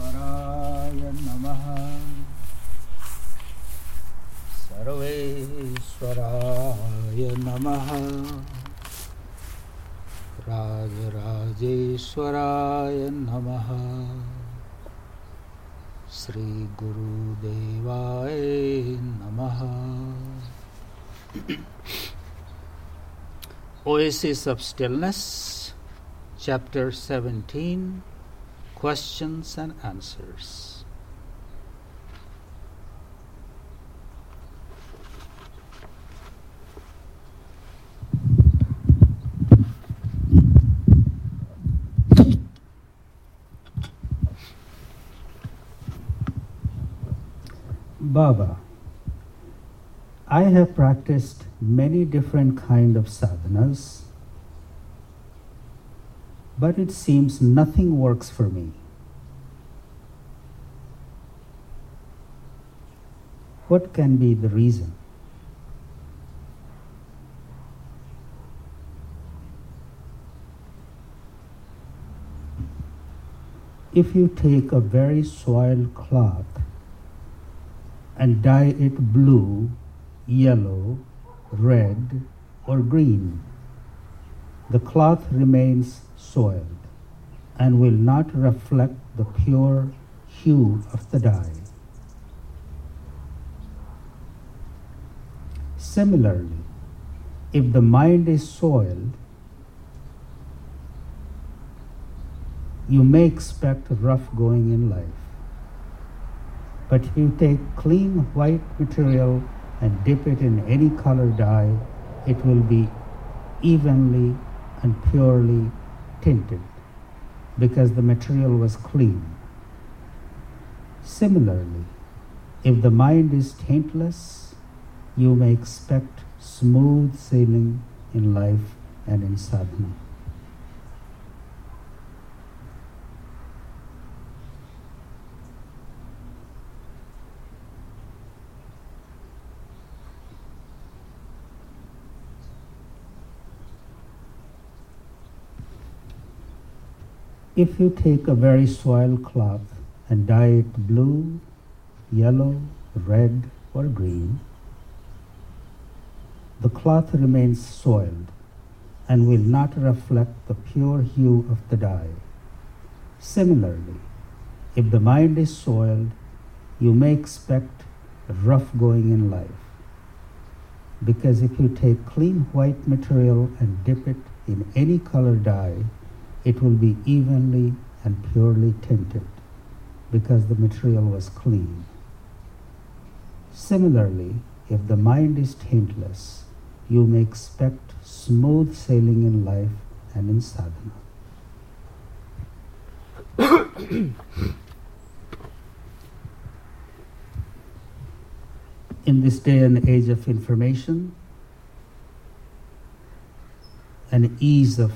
सर्वेश्वराय नमः सर्वेश्वराय नमः राजराजेश्वराय नमः श्रीगुरुदेवाय नमः Oasis of Stillness, Chapter 17 Questions and Answers. Baba, I have practiced many different kind of sadhanas, but it seems nothing works for me. What can be the reason? If you take a very soiled cloth and dye it blue, yellow, red, or green, the cloth remains soiled and will not reflect the pure hue of the dye. Similarly, if the mind is soiled, you may expect rough going in life. But if you take clean white material and dip it in any color dye, it will be evenly and purely tinted because the material was clean. Similarly, if the mind is taintless, you may expect smooth sailing in life and in sadhana. If you take a very soiled cloth and dye it blue, yellow, red, or green, the cloth remains soiled and will not reflect the pure hue of the dye. Similarly, if the mind is soiled, you may expect rough going in life. Because if you take clean white material and dip it in any color dye, it will be evenly and purely tinted because the material was clean. Similarly, if the mind is taintless, you may expect smooth sailing in life and in sadhana. in this day and age of information and ease of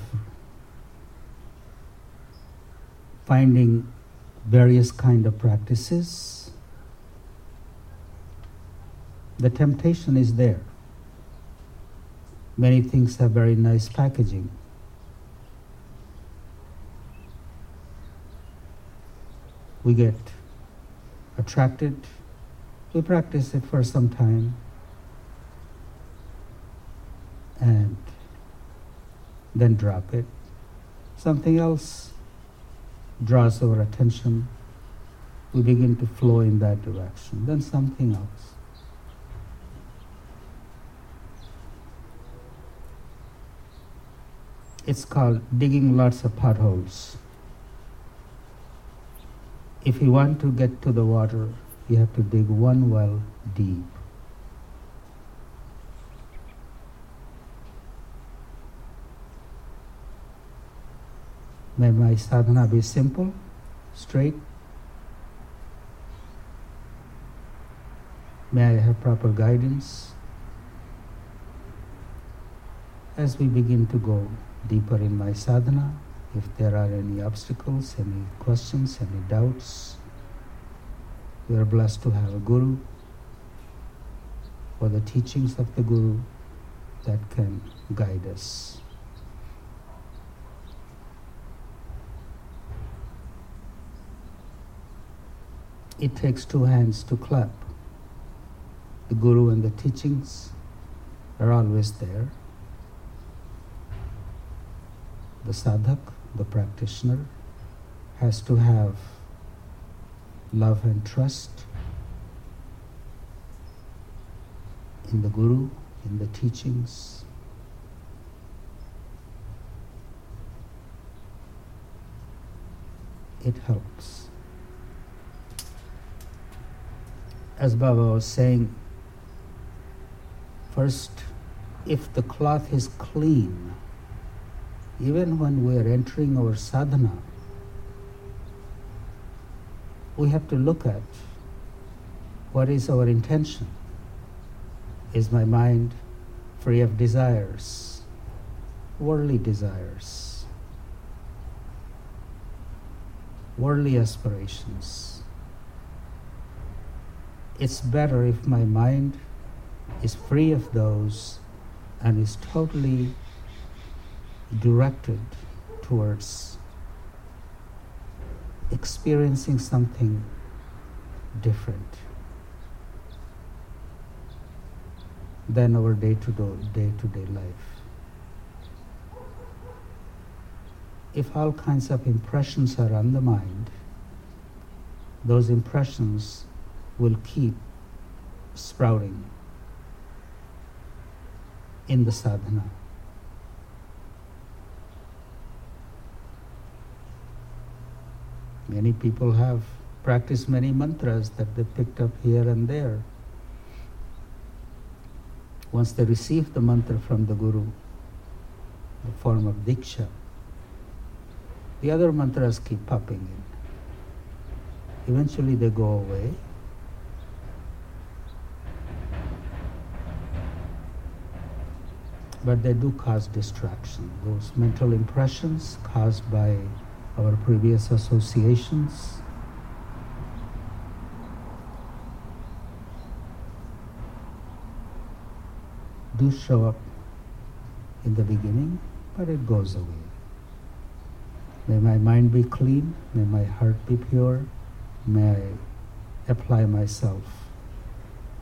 finding various kind of practices. The temptation is there. Many things have very nice packaging. We get attracted. We practice it for some time. And then drop it. Something else draws our attention, we begin to flow in that direction. Then something else. It's called digging lots of potholes. If you want to get to the water, you have to dig one well deep. May my sadhana be simple, straight. May I have proper guidance as we begin to go deeper in my sadhana. If there are any obstacles, any questions, any doubts, we are blessed to have a guru or the teachings of the guru that can guide us. It takes two hands to clap. The Guru and the teachings are always there. The sadhak, the practitioner, has to have love and trust in the Guru, in the teachings. It helps. As Baba was saying, first, if the cloth is clean, even when we are entering our sadhana, we have to look at what is our intention. Is my mind free of desires, worldly desires, worldly aspirations? It's better if my mind is free of those and is totally directed towards experiencing something different than our day to day to day life. If all kinds of impressions are on the mind, those impressions will keep sprouting in the sadhana. Many people have practiced many mantras that they picked up here and there. Once they receive the mantra from the Guru, the form of Diksha, the other mantras keep popping in. Eventually they go away. But they do cause distraction. Those mental impressions caused by our previous associations. do show up in the beginning, but it goes away. May my mind be clean, may my heart be pure, may I apply myself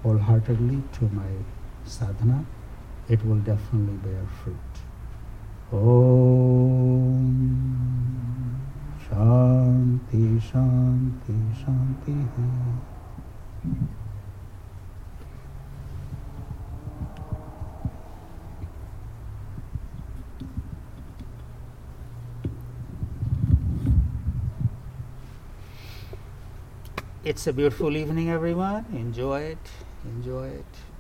wholeheartedly to my sadhana, it will definitely bear fruit. Om Shanti Shanti Shanti It's a beautiful evening, everyone. Enjoy it. Enjoy it.